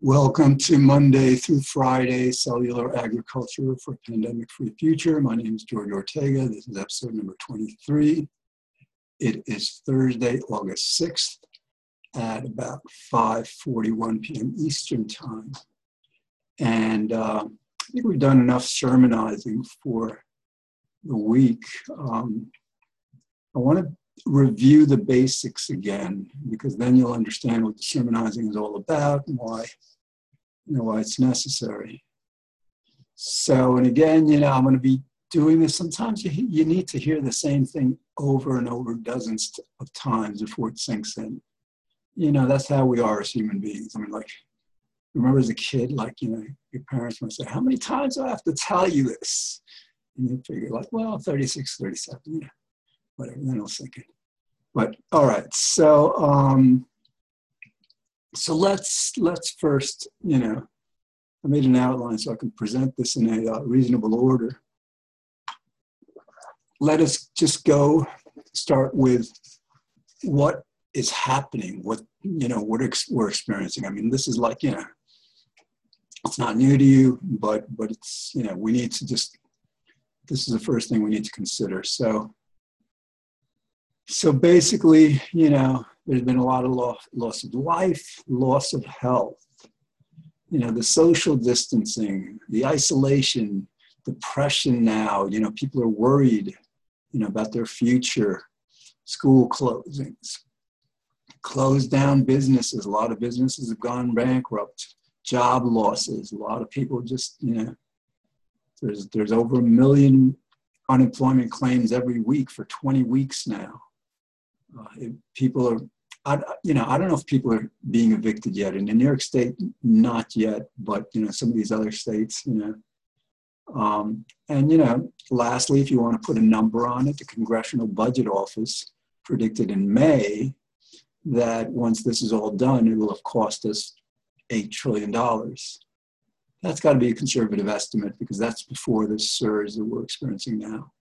Welcome to Monday through Friday Cellular Agriculture for Pandemic Free Future. My name is George Ortega. This is episode number 23. It is Thursday, August 6th at about 5:41 p.m. Eastern Time. And uh, I think we've done enough sermonizing for the week. Um, I want to review the basics again because then you'll understand what the sermonizing is all about and why you know why it's necessary. So and again you know i'm going to be doing this. Sometimes you, you need to hear the same thing over and over dozens of times before it sinks in. You know that's how we are as human beings. I mean like remember as a kid like you know your parents might say how many times do i have to tell you this? And you figure like well 36 37 yeah whatever, then I'll sink it. But all right, so um, so let's let's first, you know, I made an outline so I can present this in a uh, reasonable order. Let us just go start with what is happening, what you know, what ex- we're experiencing. I mean, this is like you know, it's not new to you, but but it's you know, we need to just. This is the first thing we need to consider. So so basically, you know, there's been a lot of loss, loss of life, loss of health. You know, the social distancing, the isolation, depression now, you know, people are worried, you know, about their future, school closings, closed down businesses. A lot of businesses have gone bankrupt, job losses. A lot of people just, you know, there's, there's over a million unemployment claims every week for 20 weeks now people are I, you know, I don't know if people are being evicted yet. In New York State, not yet, but you know, some of these other states, you know. Um, and you know, lastly, if you want to put a number on it, the Congressional Budget Office predicted in May that once this is all done, it will have cost us eight trillion dollars. That's got to be a conservative estimate because that's before this surge that we're experiencing now.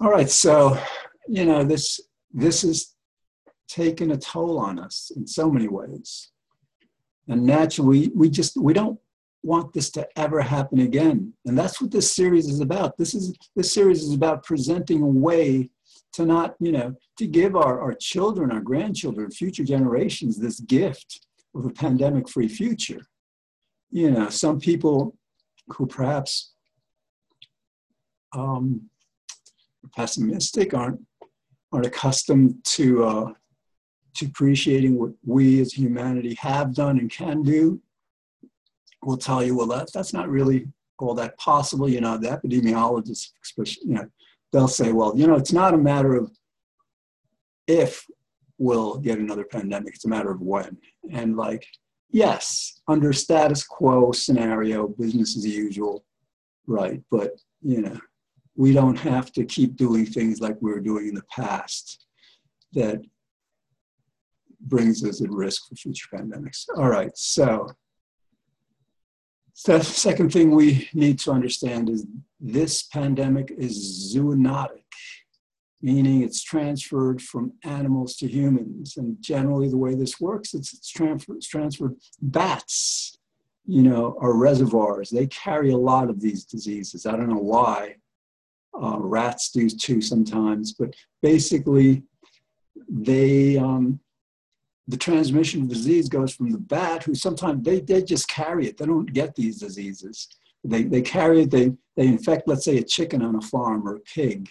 All right, so you know this this has taken a toll on us in so many ways. And naturally, we just we don't want this to ever happen again. And that's what this series is about. This is this series is about presenting a way to not, you know, to give our, our children, our grandchildren, future generations this gift of a pandemic-free future. You know, some people who perhaps um, pessimistic aren't aren't accustomed to uh, to appreciating what we as humanity have done and can do will tell you, well, that, that's not really all that possible. You know, the epidemiologists, you know, they'll say, well, you know, it's not a matter of if we'll get another pandemic, it's a matter of when. And like, yes, under status quo scenario, business as usual, right? But, you know, we don't have to keep doing things like we were doing in the past that brings us at risk for future pandemics. All right, so the second thing we need to understand is this pandemic is zoonotic, meaning it's transferred from animals to humans. And generally, the way this works, it's, it's, transfer, it's transferred. Bats, you know, are reservoirs. They carry a lot of these diseases. I don't know why, uh, rats do too sometimes, but basically, they um, the transmission of disease goes from the bat, who sometimes they, they just carry it. They don't get these diseases. They, they carry it, they, they infect, let's say, a chicken on a farm or a pig.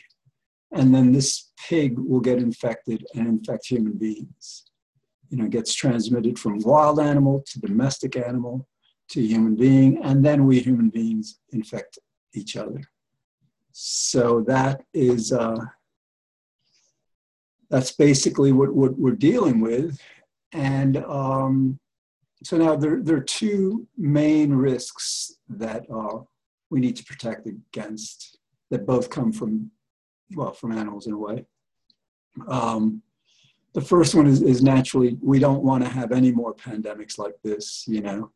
And then this pig will get infected and infect human beings. You know, gets transmitted from wild animal to domestic animal to human being, and then we human beings infect each other. So that is uh, that's basically what, what we're dealing with. And um, so now there, there are two main risks that uh, we need to protect against that both come from, well, from animals in a way. Um, the first one is, is naturally we don't want to have any more pandemics like this, you know.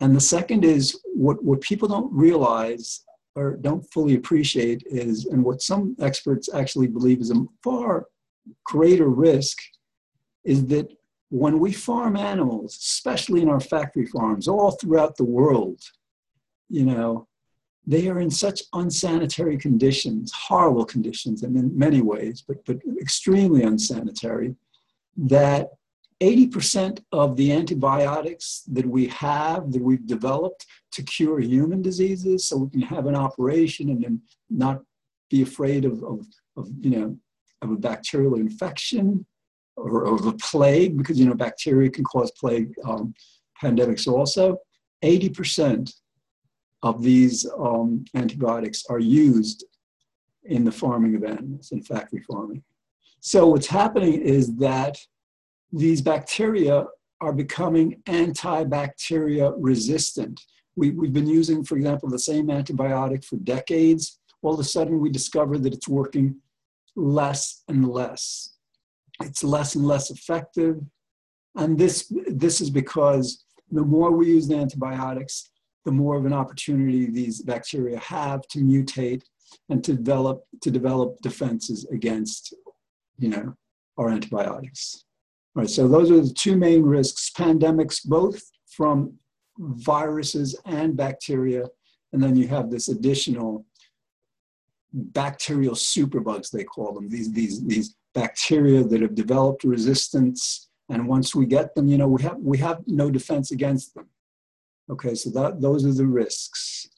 And the second is what, what people don't realize or don't fully appreciate is, and what some experts actually believe is a far greater risk, is that when we farm animals, especially in our factory farms all throughout the world, you know, they are in such unsanitary conditions, horrible conditions, and in many ways, but, but extremely unsanitary, that 80% of the antibiotics that we have, that we've developed to cure human diseases, so we can have an operation and then not be afraid of, of, of you know, of a bacterial infection or of a plague, because, you know, bacteria can cause plague um, pandemics also. 80% of these um, antibiotics are used in the farming of animals, in factory farming. So what's happening is that these bacteria are becoming antibacteria resistant. We, we've been using, for example, the same antibiotic for decades. All of a sudden, we discover that it's working less and less. It's less and less effective. And this, this is because the more we use the antibiotics, the more of an opportunity these bacteria have to mutate and to develop, to develop defenses against you know, our antibiotics. All right, so those are the two main risks pandemics, both from viruses and bacteria. And then you have this additional bacterial superbugs, they call them, these, these, these bacteria that have developed resistance. And once we get them, you know, we have, we have no defense against them. Okay, so that, those are the risks.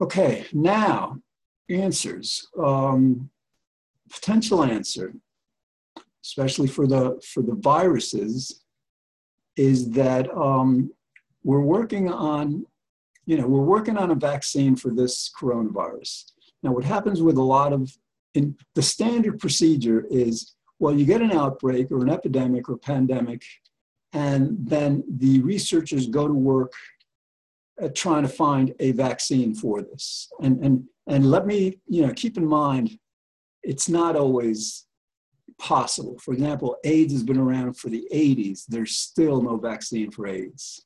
Okay, now answers. Um, potential answer especially for the for the viruses, is that um, we're working on, you know, we're working on a vaccine for this coronavirus. Now, what happens with a lot of in the standard procedure is, well, you get an outbreak or an epidemic or pandemic, and then the researchers go to work at trying to find a vaccine for this. And and and let me, you know, keep in mind, it's not always possible. For example, AIDS has been around for the 80s. There's still no vaccine for AIDS.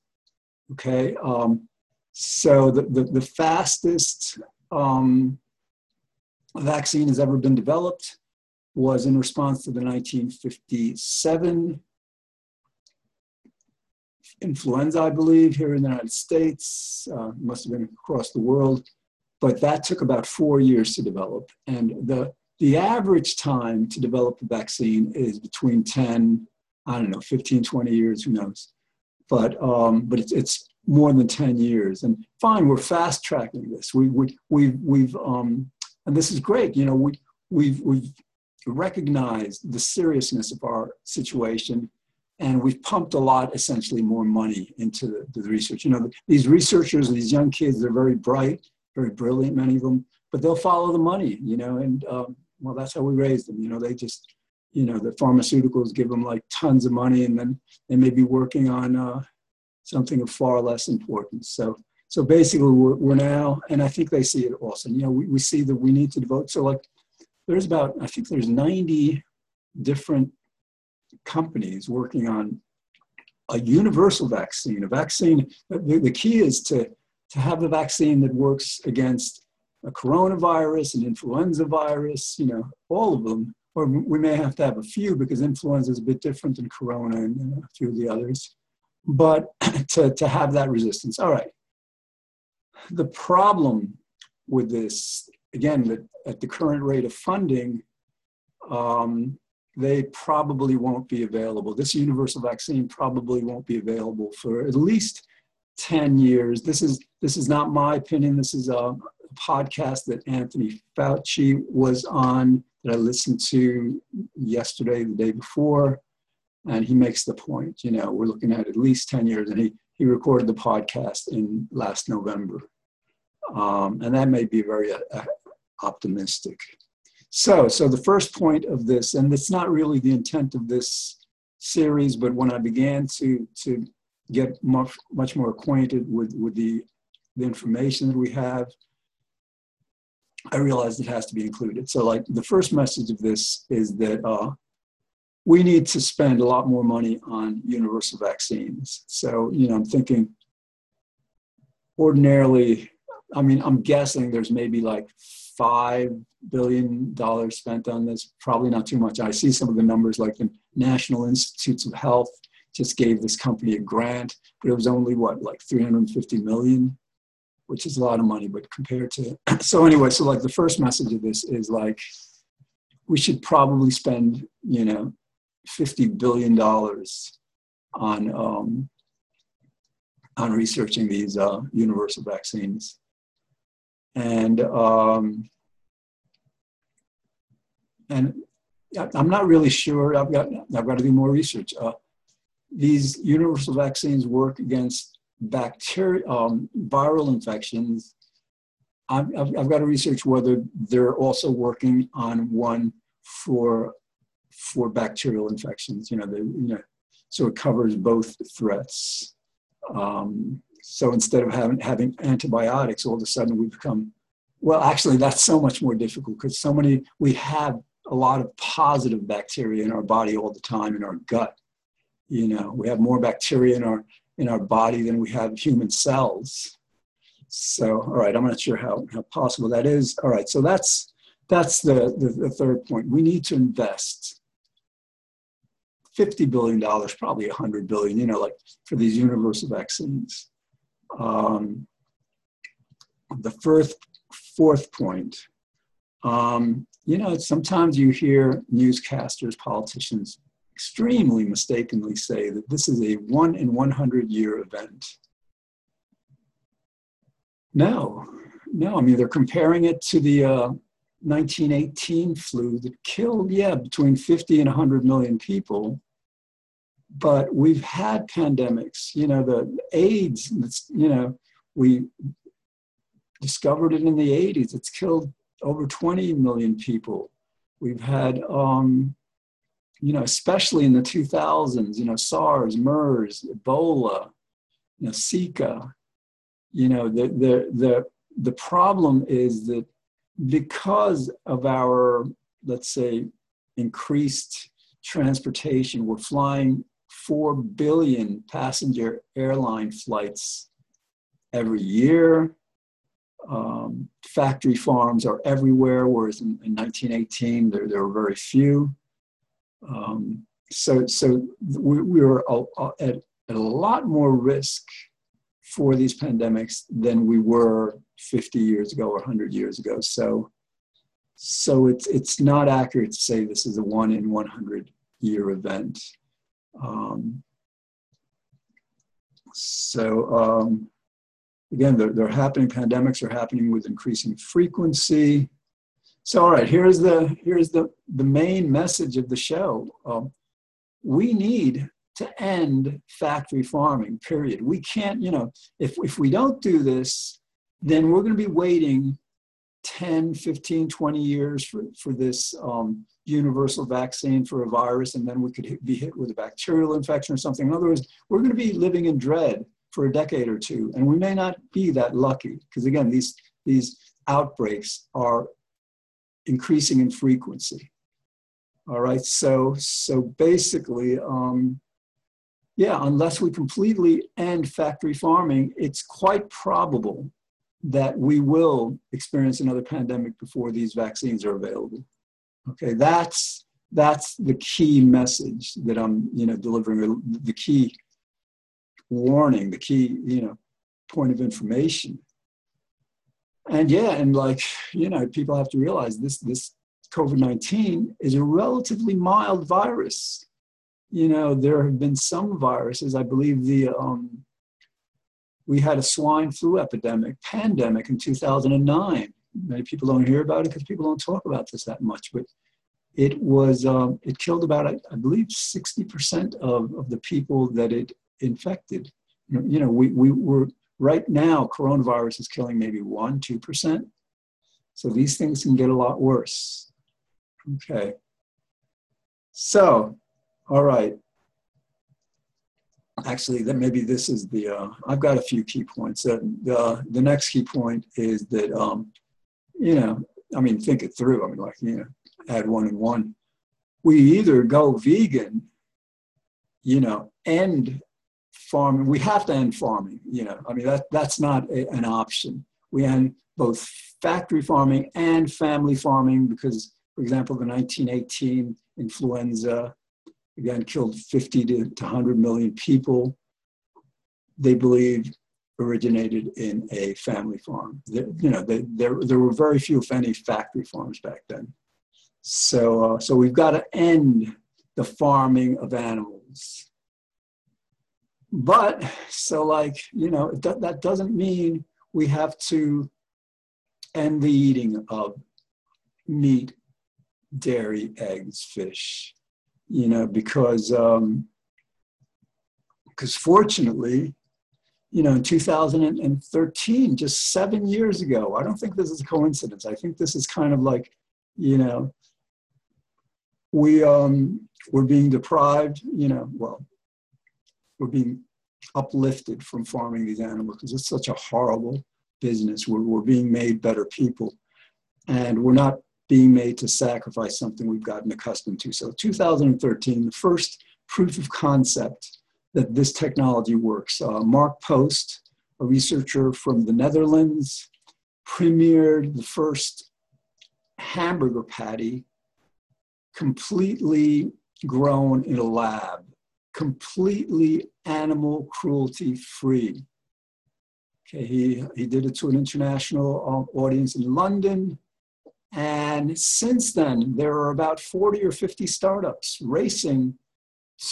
Okay, um, so the, the, the fastest um, vaccine has ever been developed was in response to the 1957 influenza, I believe, here in the United States. Uh, must have been across the world, but that took about four years to develop. And the the average time to develop a vaccine is between 10, I don't know, 15, 20 years, who knows. But, um, but it's, it's more than 10 years. And fine, we're fast tracking this. We, we, we've, we've um, and this is great. You know, we, we've, we've recognized the seriousness of our situation and we've pumped a lot, essentially more money into the, the research. You know, these researchers, these young kids, they're very bright, very brilliant, many of them, but they'll follow the money, you know, and um, well, that's how we raised them. You know, they just, you know, the pharmaceuticals give them like tons of money, and then they may be working on uh, something of far less importance. So, so basically, we're, we're now, and I think they see it also. You know, we, we see that we need to devote. So, like, there's about, I think there's 90 different companies working on a universal vaccine. A vaccine. The, the key is to to have a vaccine that works against a coronavirus, an influenza virus, you know, all of them. Or we may have to have a few because influenza is a bit different than corona and a few of the others. But to, to have that resistance. All right. The problem with this, again, that at the current rate of funding, um, they probably won't be available. This universal vaccine probably won't be available for at least 10 years. This is this is not my opinion. This is a, podcast that Anthony Fauci was on that I listened to yesterday, the day before, and he makes the point. You know, we're looking at at least ten years, and he he recorded the podcast in last November, um, and that may be very uh, uh optimistic. So, so the first point of this, and it's not really the intent of this series, but when I began to to get much much more acquainted with with the the information that we have I realized it has to be included. So, like, the first message of this is that uh, we need to spend a lot more money on universal vaccines. So, you know, I'm thinking ordinarily, I mean, I'm guessing there's maybe like five billion dollars spent on this. Probably not too much. I see some of the numbers, like the National Institutes of Health just gave this company a grant, but it was only what, like 350 million, which is a lot of money. But compared to, so anyway, so like the first message of this is like, we should probably spend, you know, 50 billion dollars on um, on researching these uh, universal vaccines. And um, and I'm not really sure. I've got I've got to do more research. Uh, these universal vaccines work against bacteria, um, viral infections. I've, I've, I've got to research whether they're also working on one for for bacterial infections. You know, you know, so it covers both threats. Um, so instead of having, having antibiotics, all of a sudden we become, well, actually, that's so much more difficult because so many, we have a lot of positive bacteria in our body all the time in our gut. You know, we have more bacteria in our, in our body than we have human cells. So, all right, I'm not sure how, how possible that is. All right, so that's, that's the, the, the third point. We need to invest $50 billion, probably 100 billion, you know, like for these universal vaccines. Um, the first, fourth point, um, you know, sometimes you hear newscasters, politicians extremely mistakenly say that this is a one in 100 year event. No, no, I mean, they're comparing it to the uh, 1918 flu that killed, yeah, between 50 and 100 million people. But we've had pandemics, you know, the AIDS, you know, we discovered it in the 80s. It's killed over 20 million people. We've had, um, you know, especially in the 2000s, you know, SARS, MERS, Ebola, you know, Zika. You know, the, the, the, the problem is that because of our, let's say, increased transportation, we're flying 4 billion passenger airline flights every year. Um, factory farms are everywhere, whereas in, in 1918 there, there were very few. Um, so so we, we were at, a lot more risk for these pandemics than we were 50 years ago or 100 years ago. So, so it's, it's not accurate to say this is a one in 100 year event. Um, so um, again, they're, they're happening, pandemics are happening with increasing frequency. So, all right, here's the, here's the, the main message of the show. Um, we need to end factory farming, period. We can't, you know, if, if we don't do this, then we're going to be waiting 10, 15, 20 years for, for this um, universal vaccine for a virus, and then we could hit, be hit with a bacterial infection or something. In other words, we're going to be living in dread for a decade or two, and we may not be that lucky because, again, these, these outbreaks are increasing in frequency. All right, so, so basically, um, yeah, unless we completely end factory farming, it's quite probable that we will experience another pandemic before these vaccines are available. Okay, that's that's the key message that I'm, you know, delivering. The key warning, the key, you know, point of information. And yeah, and like, you know, people have to realize this this COVID nineteen is a relatively mild virus you know, there have been some viruses. I believe the um, we had a swine flu epidemic, pandemic in 2009. Many people don't hear about it because people don't talk about this that much, but it was um, it killed about I, I believe 60% of, of the people that it infected. You know, we, we were right now coronavirus is killing maybe one, two percent. So these things can get a lot worse. Okay. So all right. Actually, then maybe this is the, uh, I've got a few key points. Uh, the, the next key point is that, um, you know, I mean, think it through. I mean, like, you know, add one and one. We either go vegan, you know, end farming. We have to end farming, you know. I mean, that, that's not a, an option. We end, both factory farming and family farming because, for example, the 1918 influenza again killed 50 to, to 100 million people. They believe originated in a family farm. You know, they, there, there were very few, if any, factory farms back then. So, uh, so we've got to end the farming of animals. But so, like you know, that doesn't mean we have to end the eating of meat, dairy, eggs, fish. You know, because um, because fortunately, you know, in 2013, just seven years ago, I don't think this is a coincidence. I think this is kind of like, you know, we um, we're being deprived, you know, well, we're being uplifted from farming these animals because it's such a horrible business. We're, we're being made better people and we're not being made to sacrifice something we've gotten accustomed to. So 2013, the first proof of concept that this technology works. Uh, Mark Post, a researcher from the Netherlands, premiered the first hamburger patty completely grown in a lab, completely animal cruelty free. Okay, he, he did it to an international uh, audience in London. And since then, there are about 40 or 50 startups racing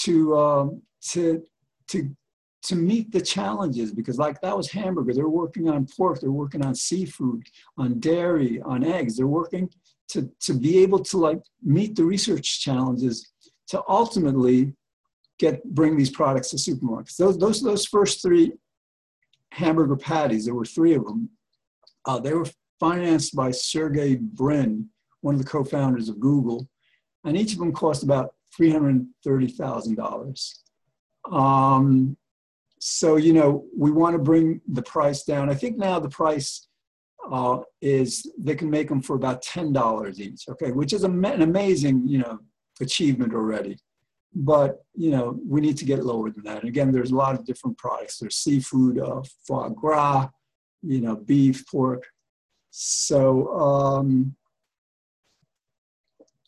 to, um, to, to, to meet the challenges because like that was hamburger they're working on pork they're working on seafood on dairy on eggs they're working to, to be able to like meet the research challenges to ultimately get bring these products to supermarkets those those those first three hamburger patties there were three of them uh, they were financed by sergey brin one of the co-founders of google and each of them cost about $330000 um, so, you know, we want to bring the price down. I think now the price uh, is they can make them for about $10 each, okay, which is an amazing, you know, achievement already. But, you know, we need to get lower than that. And again, there's a lot of different products. There's seafood, uh, foie gras, you know, beef, pork. So, um,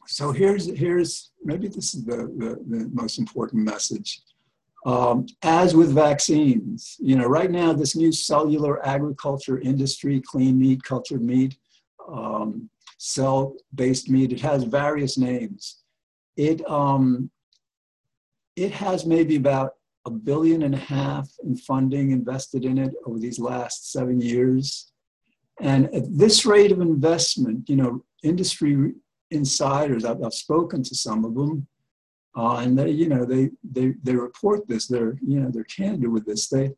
so here's, here's maybe this is the, the, the most important message. Um, as with vaccines, you know, right now, this new cellular agriculture industry, clean meat, cultured meat, um, cell based meat, it has various names. It, um, it has maybe about a billion and a half in funding invested in it over these last seven years. And at this rate of investment, you know, industry insiders, I've, I've spoken to some of them, uh, and they, you know, they, they, they report this, they're, you know, they're candid with this. They,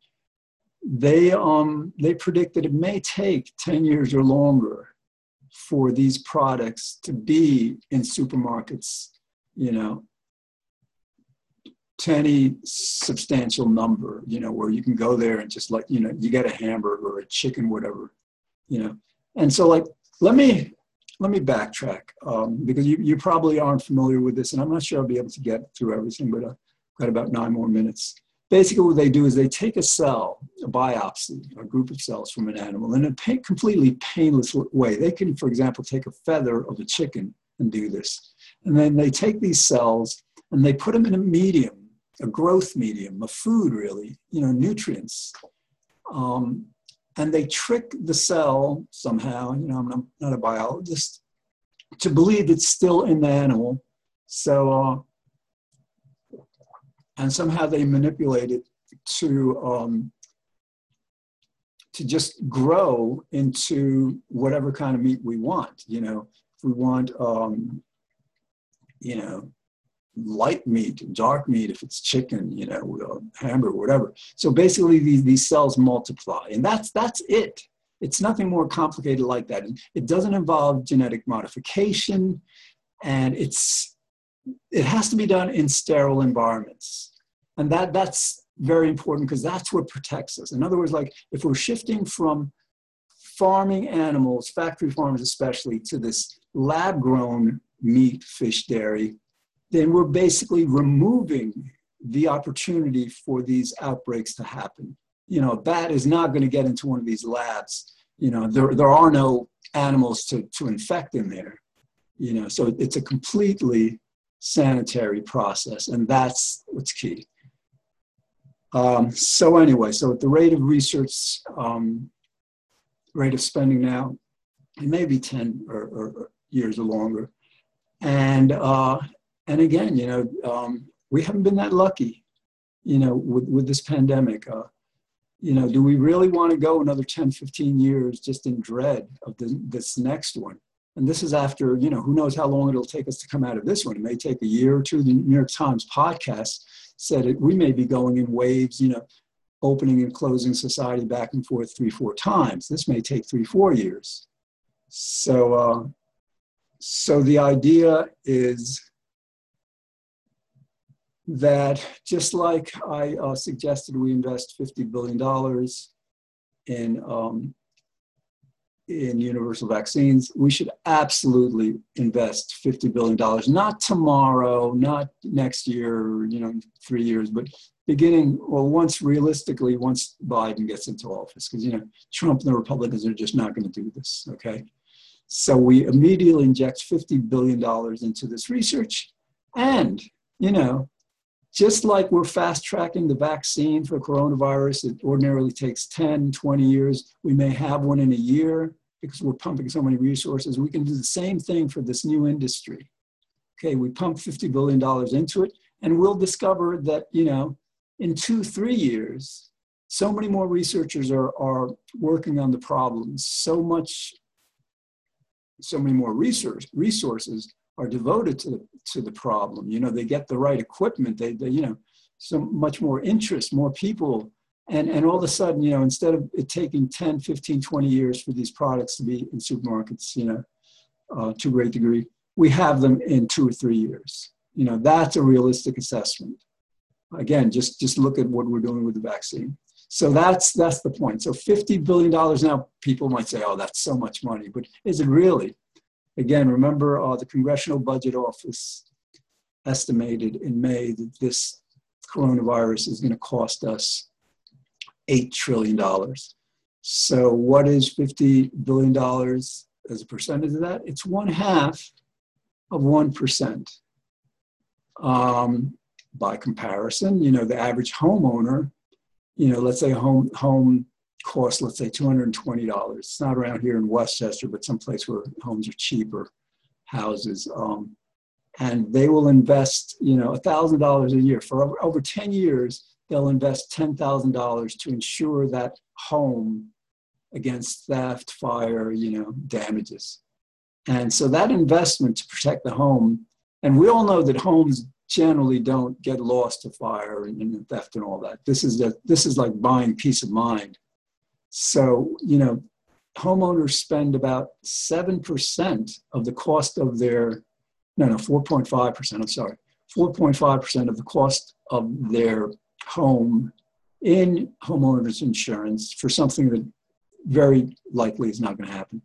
they, um, they predict that it may take 10 years or longer for these products to be in supermarkets, you know, to any substantial number, you know, where you can go there and just like, you know, you get a hamburger or a chicken, whatever, you know. And so like, let me let me backtrack um, because you, you probably aren't familiar with this, and I'm not sure I'll be able to get through everything, but I've got about nine more minutes. Basically, what they do is they take a cell, a biopsy, a group of cells from an animal in a pain, completely painless way. They can, for example, take a feather of a chicken and do this. And then they take these cells and they put them in a medium, a growth medium, a food really, you know, nutrients. Um, and they trick the cell somehow, you know, I'm not a biologist, to believe it's still in the animal. So, uh, and somehow they manipulate it to, um, to just grow into whatever kind of meat we want. You know, if we want, um, you know, light meat, dark meat, if it's chicken, you know, hamburger, whatever. So basically, these, these cells multiply, and that's that's it. It's nothing more complicated like that. It doesn't involve genetic modification, and it's it has to be done in sterile environments, and that that's very important because that's what protects us. In other words, like if we're shifting from farming animals, factory farms especially, to this lab grown meat, fish, dairy, then we're basically removing the opportunity for these outbreaks to happen. You know, a bat is not going to get into one of these labs You know, there, there are no animals to, to infect in there. You know, so it's a completely sanitary process, and that's what's key. Um, so anyway, so at the rate of research, um, rate of spending now, it may be 10 or, or years or longer. And, uh, and again, you know, um, we haven't been that lucky, you know, with, with this pandemic. Uh, you know, do we really want to go another 10, 15 years just in dread of the, this next one? And this is after, you know, who knows how long it'll take us to come out of this one. It may take a year or two. The New York Times podcast said it, we may be going in waves, you know, opening and closing society back and forth three, four times. This may take three, four years. So, uh, so the idea is that just like I uh, suggested, we invest $50 billion in, um, in universal vaccines, we should absolutely invest $50 billion, not tomorrow, not next year, you know, three years, but beginning, well, once realistically, once Biden gets into office, because, you know, Trump and the Republicans are just not going to do this, okay? So we immediately inject $50 billion into this research. And, you know, just like we're fast tracking the vaccine for coronavirus, it ordinarily takes 10, 20 years. We may have one in a year because we're pumping so many resources. We can do the same thing for this new industry. Okay, we pump $50 billion into it, and we'll discover that, you know, in two, three years, so many more researchers are, are working on the problems, so much, so many more research resources are devoted to the, to the problem. You know, they get the right equipment. They, they, you know, so much more interest, more people. And, and all of a sudden, you know, instead of it taking 10, 15, 20 years for these products to be in supermarkets, you know, uh, to a great degree, we have them in two or three years. You know, that's a realistic assessment. Again, just, just look at what we're doing with the vaccine. So that's, that's the point. So $50 billion now, people might say, oh, that's so much money, but is it really? Again, remember uh, the Congressional Budget Office estimated in May that this coronavirus is going to cost us $8 trillion. So, what is $50 billion as a percentage of that? It's one half of 1%. Um, by comparison, you know, the average homeowner, you know, let's say a home, home cost, let's say $220. It's not around here in Westchester, but someplace where homes are cheaper, houses. Um, and they will invest, you know, $1,000 a year. For over, over 10 years, they'll invest $10,000 to ensure that home against theft, fire, you know, damages. And so that investment to protect the home, and we all know that homes generally don't get lost to fire and, and theft and all that. This is, a, this is like buying peace of mind so, you know, homeowners spend about 7% of the cost of their, no, no, 4.5%, I'm sorry, 4.5% of the cost of their home in homeowners insurance for something that very likely is not going to happen.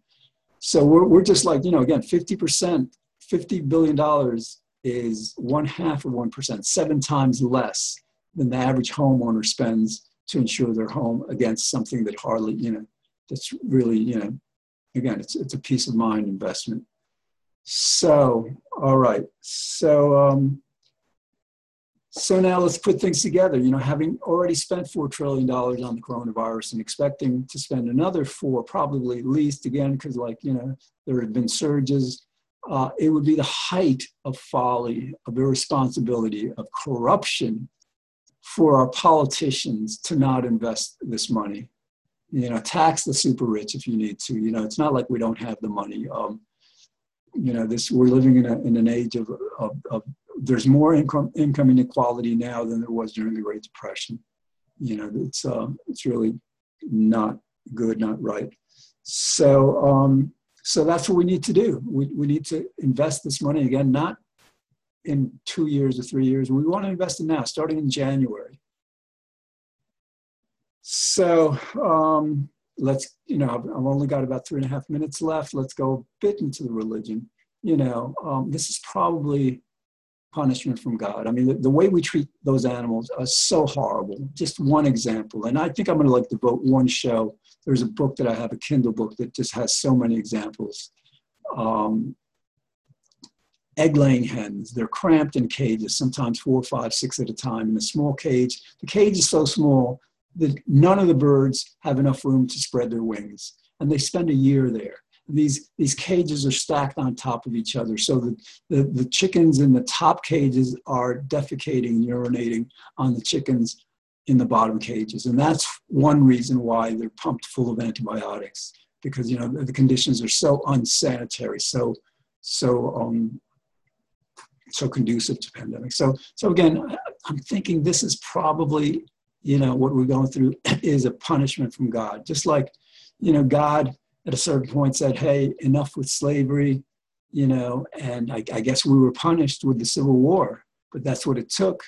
So we're, we're just like, you know, again, 50%, $50 billion is one half of 1%, seven times less than the average homeowner spends to insure their home against something that hardly, you know, that's really, you know, again, it's, it's a peace of mind investment. So, all right. So, um, so now let's put things together. You know, having already spent $4 trillion on the coronavirus and expecting to spend another four, probably at least again, because like, you know, there have been surges. Uh, it would be the height of folly, of irresponsibility, of corruption for our politicians to not invest this money. You know, tax the super rich if you need to. You know, it's not like we don't have the money. Um, you know, this we're living in, a, in an age of, of, of there's more income income inequality now than there was during the Great Depression. You know, it's uh, it's really not good, not right. So um, so that's what we need to do. We, we need to invest this money again, not in two years or three years. We want to invest in now, starting in January. So um, let's, you know, I've, only got about three and a half minutes left. Let's go a bit into the religion. You know, um, this is probably punishment from God. I mean, the, the, way we treat those animals are so horrible. Just one example. And I think I'm going to like devote one show. There's a book that I have, a Kindle book, that just has so many examples. Um, egg laying hens, they're cramped in cages, sometimes four, five, six at a time in a small cage. The cage is so small that none of the birds have enough room to spread their wings. And they spend a year there these these cages are stacked on top of each other so the, the, the chickens in the top cages are defecating urinating on the chickens in the bottom cages and that's one reason why they're pumped full of antibiotics because you know the, the conditions are so unsanitary so so um so conducive to pandemic so so again i'm thinking this is probably you know what we're going through is a punishment from god just like you know god at a certain point said, hey, enough with slavery, you know, and I, I, guess we were punished with the Civil War, but that's what it took.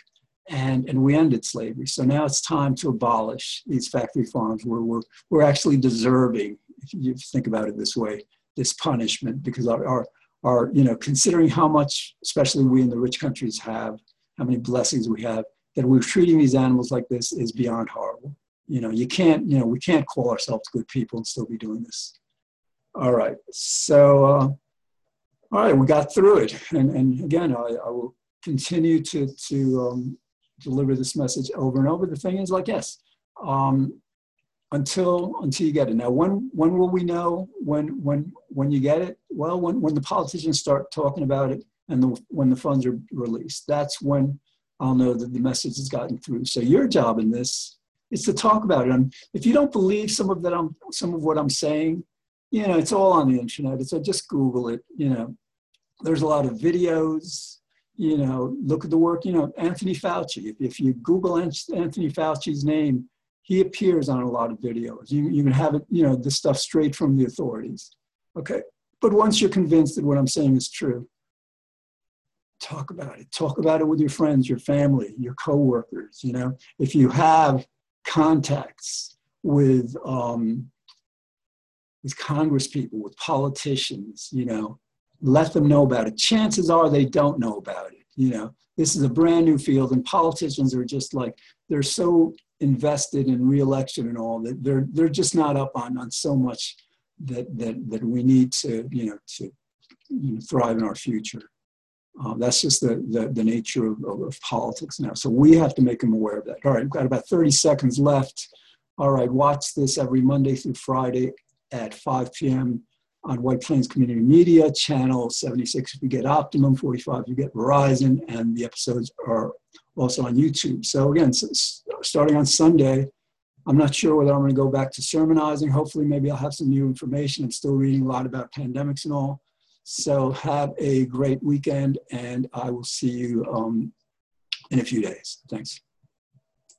And, and we ended slavery. So now it's time to abolish these factory farms where we're, we're actually deserving, if you think about it this way, this punishment because our, our, our, you know, considering how much, especially we in the rich countries have, how many blessings we have, that we're treating these animals like this is beyond horrible. You know, you can't, you know, we can't call ourselves good people and still be doing this. All right. So, uh, all right, we got through it. And, and again, I, I will continue to, to um, deliver this message over and over. The thing is, like, yes, um, until until you get it. Now, when when will we know when when when you get it? Well, when when the politicians start talking about it and the, when the funds are released, that's when I'll know that the message has gotten through. So your job in this is to talk about it. And if you don't believe some of that, I'm, some of what I'm saying, you know, it's all on the internet. So just Google it. You know, there's a lot of videos. You know, look at the work. You know, Anthony Fauci. If, if you Google Anthony Fauci's name, he appears on a lot of videos. You, you can have it. You know, this stuff straight from the authorities. Okay, but once you're convinced that what I'm saying is true, talk about it. Talk about it with your friends, your family, your coworkers. You know, if you have contacts with um, with Congress people, with politicians, you know, let them know about it. Chances are they don't know about it. You know, this is a brand new field, and politicians are just like they're so invested in reelection and all that they're they're just not up on on so much that that that we need to you know to you know, thrive in our future. Um, that's just the, the, the nature of, of, of, politics now. So we have to make them aware of that. All right, we've got about 30 seconds left. All right, watch this every Monday through Friday at 5 p.m. on White Plains Community Media, channel 76 if you get Optimum, 45 you get Verizon, and the episodes are also on YouTube. So again, starting on Sunday, I'm not sure whether I'm going to go back to sermonizing. Hopefully, maybe I'll have some new information. I'm still reading a lot about pandemics and all. So have a great weekend, and I will see you um, in a few days. Thanks.